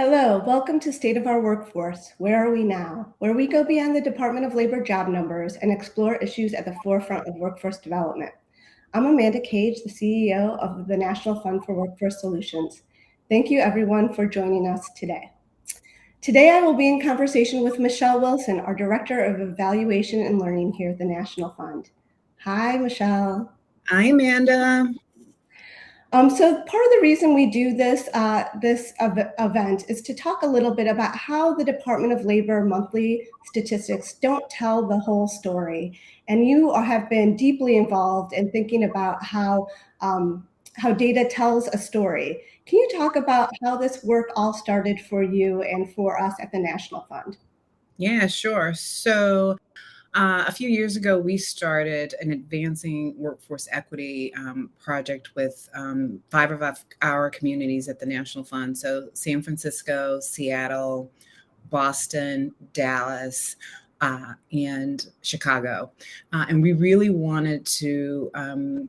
Hello, welcome to State of Our Workforce. Where are we now? Where we go beyond the Department of Labor job numbers and explore issues at the forefront of workforce development. I'm Amanda Cage, the CEO of the National Fund for Workforce Solutions. Thank you everyone for joining us today. Today I will be in conversation with Michelle Wilson, our Director of Evaluation and Learning here at the National Fund. Hi, Michelle. Hi, Amanda. Um, so part of the reason we do this uh, this ev- event is to talk a little bit about how the Department of Labor monthly statistics don't tell the whole story, and you are, have been deeply involved in thinking about how um, how data tells a story. Can you talk about how this work all started for you and for us at the National Fund? Yeah, sure. So uh, a few years ago, we started an advancing workforce equity um, project with um, five of our communities at the National Fund. So, San Francisco, Seattle, Boston, Dallas, uh, and Chicago. Uh, and we really wanted to um,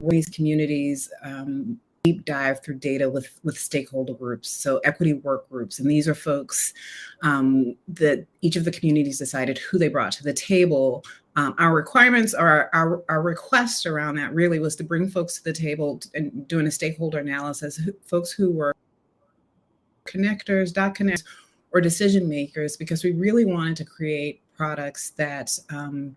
these communities um, deep dive through data with with stakeholder groups so equity work groups and these are folks um, that each of the communities decided who they brought to the table. Um, our requirements or our, our request around that really was to bring folks to the table and doing a stakeholder analysis folks who were connectors dot connectors or decision makers because we really wanted to create products that um,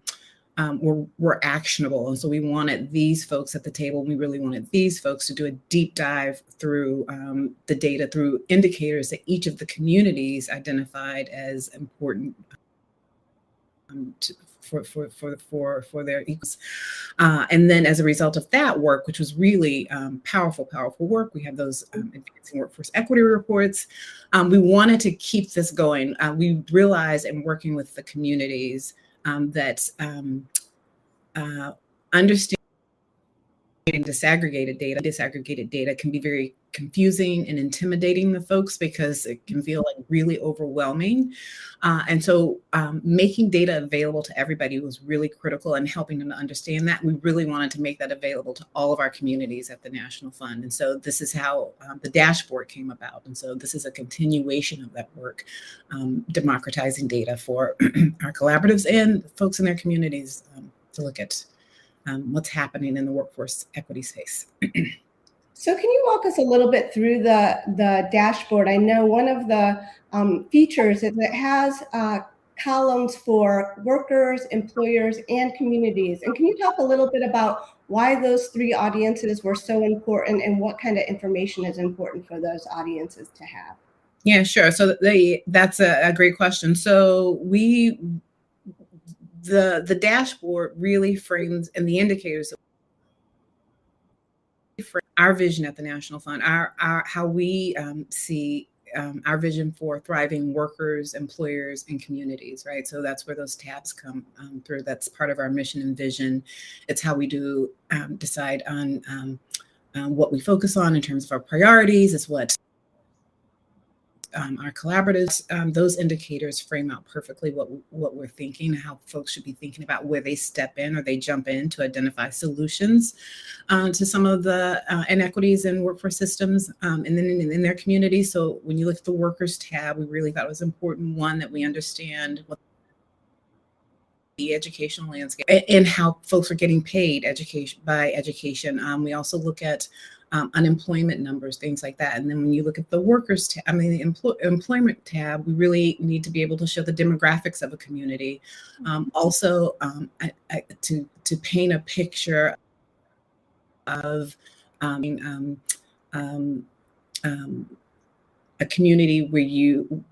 um, were, were actionable. And so we wanted these folks at the table. We really wanted these folks to do a deep dive through um, the data, through indicators that each of the communities identified as important um, to, for, for, for, for, for their equals. Uh, and then as a result of that work, which was really um, powerful, powerful work, we have those um, advancing workforce equity reports. Um, we wanted to keep this going. Uh, we realized in working with the communities um, that um, uh, understanding disaggregated data, disaggregated data can be very confusing and intimidating the folks because it can feel like really overwhelming. Uh, and so um, making data available to everybody was really critical and helping them to understand that. We really wanted to make that available to all of our communities at the National Fund. And so this is how um, the dashboard came about. And so this is a continuation of that work, um, democratizing data for our collaboratives and folks in their communities um, to look at um, what's happening in the workforce equity space. So can you walk us a little bit through the, the dashboard? I know one of the um, features is that it has uh, columns for workers, employers, and communities. And can you talk a little bit about why those three audiences were so important and what kind of information is important for those audiences to have? Yeah, sure. So they, that's a, a great question. So we the the dashboard really frames and the indicators our vision at the National Fund, our, our how we um, see um, our vision for thriving workers, employers, and communities, right? So that's where those tabs come um, through. That's part of our mission and vision. It's how we do um, decide on um, um, what we focus on in terms of our priorities. It's what um, our collaboratives, um, those indicators frame out perfectly what what we're thinking, how folks should be thinking about where they step in or they jump in to identify solutions uh, to some of the uh, inequities in workforce systems um, and then in, in, their community. So when you look at the workers tab, we really thought it was important one that we understand what the educational landscape and how folks are getting paid education by education. Um, we also look at um, unemployment numbers, things like that. And then when you look at the workers tab, I mean, the empl- employment tab, we really need to be able to show the demographics of a community. Um, also, um, I, I, to to paint a picture of um, um, a community where you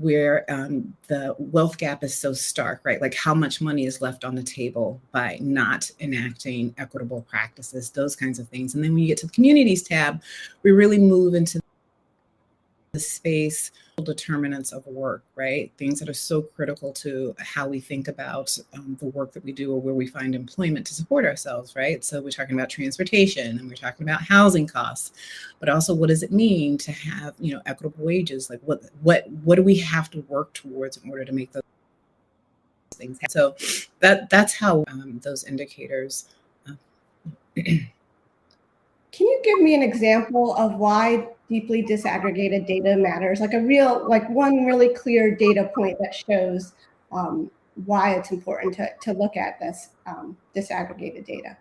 where um, the wealth gap is so stark right? Like how much money is left on the table by not enacting equitable practices those kinds of things. And then when you get to the communities tab we really move into the space determinants of work, right? Things that are so critical to how we think about um, the work that we do or where we find employment to support ourselves, right? So we're talking about transportation and we're talking about housing costs, but also what does it mean to have, you know, equitable wages? Like what what what do we have to work towards in order to make those things happen? So that that's how um, those indicators. Uh, can you give me an example of why deeply disaggregated data matters? Like a real, like one really clear data point that shows um, why it's important to, to look at this um, disaggregated data.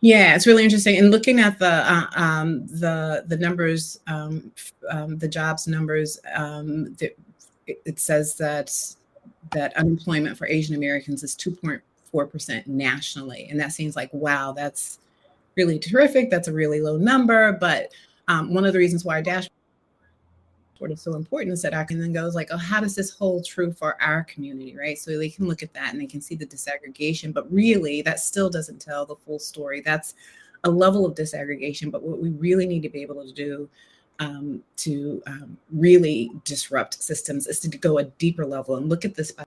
Yeah, it's really interesting. And looking at the uh, um, the the numbers, um, um, the jobs numbers, um, the, it says that that unemployment for Asian Americans is 2.4 percent nationally, and that seems like wow, that's really terrific. That's a really low number, but um, one of the reasons why our dashboard is so important is that I can then go like, oh, how does this hold true for our community, right? So they can look at that and they can see the disaggregation, but really that still doesn't tell the full story. That's a level of disaggregation, but what we really need to be able to do um, to um, really disrupt systems is to go a deeper level and look at this by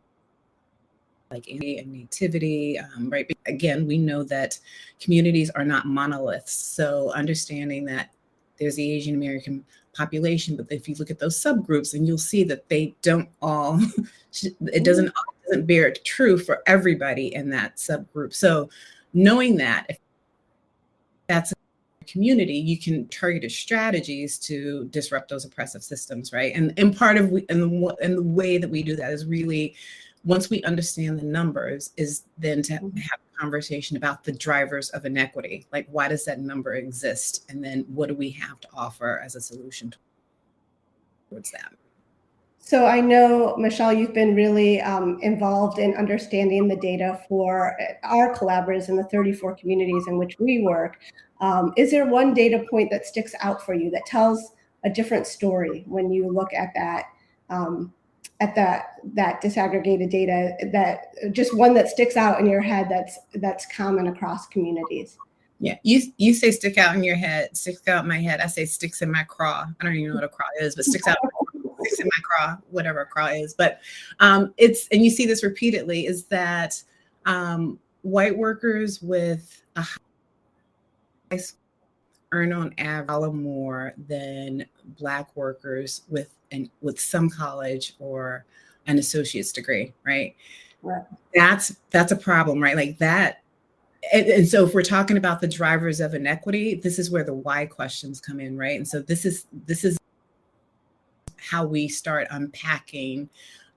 like and nativity um, right? Again we know that communities are not monoliths. So understanding that there's the asian american population but if you look at those subgroups and you'll see that they don't all it doesn't mm-hmm. doesn't bear true for everybody in that subgroup. So knowing that if that's a community you can target strategies to disrupt those oppressive systems right? And and part of we and the, and the way that we do that is really once we understand the numbers is then to mm-hmm. have a conversation about the drivers of inequity like why does that number exist and then what do we have to offer as a solution towards that so I know, Michelle, you've been really um, involved in understanding the data for our collaborators in the 34 communities in which we work. Um, is there one data point that sticks out for you that tells a different story when you look at that um, at that that disaggregated data that just one that sticks out in your head that's that's common across communities? Yeah you you say stick out in your head sticks out in my head. I say sticks in my craw. I don't even know what a craw is but sticks out sticks in my craw whatever a craw is. But um it's and you see this repeatedly is that um white workers with a high earn on average more than black workers with and with some college or an associate's degree, right? right. That's that's a problem, right? Like that. And, and so if we're talking about the drivers of inequity, this is where the why questions come in, right? And so this is this is how we start unpacking,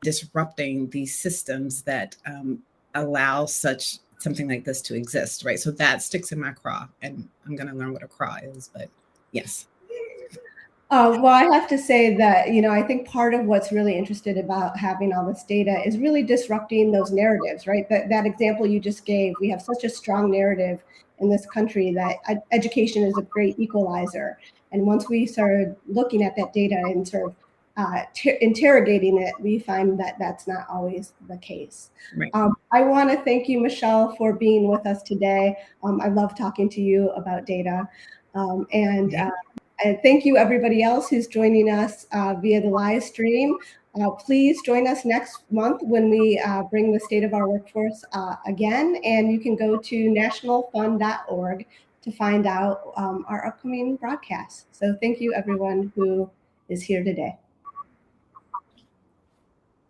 disrupting these systems that um, allow such something like this to exist, right? So that sticks in my craw, and I'm going to learn what a craw is, but yes. Uh, well, I have to say that, you know, I think part of what's really interested about having all this data is really disrupting those narratives, right? That, that example you just gave, we have such a strong narrative in this country that education is a great equalizer. And once we started looking at that data and sort of uh, t- interrogating it, we find that that's not always the case. Right. Um, I want to thank you, Michelle, for being with us today. Um, I love talking to you about data. Um, and uh, and thank you, everybody else who's joining us uh, via the live stream. Uh, please join us next month when we uh, bring the state of our workforce uh, again. And you can go to nationalfund.org to find out um, our upcoming broadcasts. So thank you, everyone who is here today.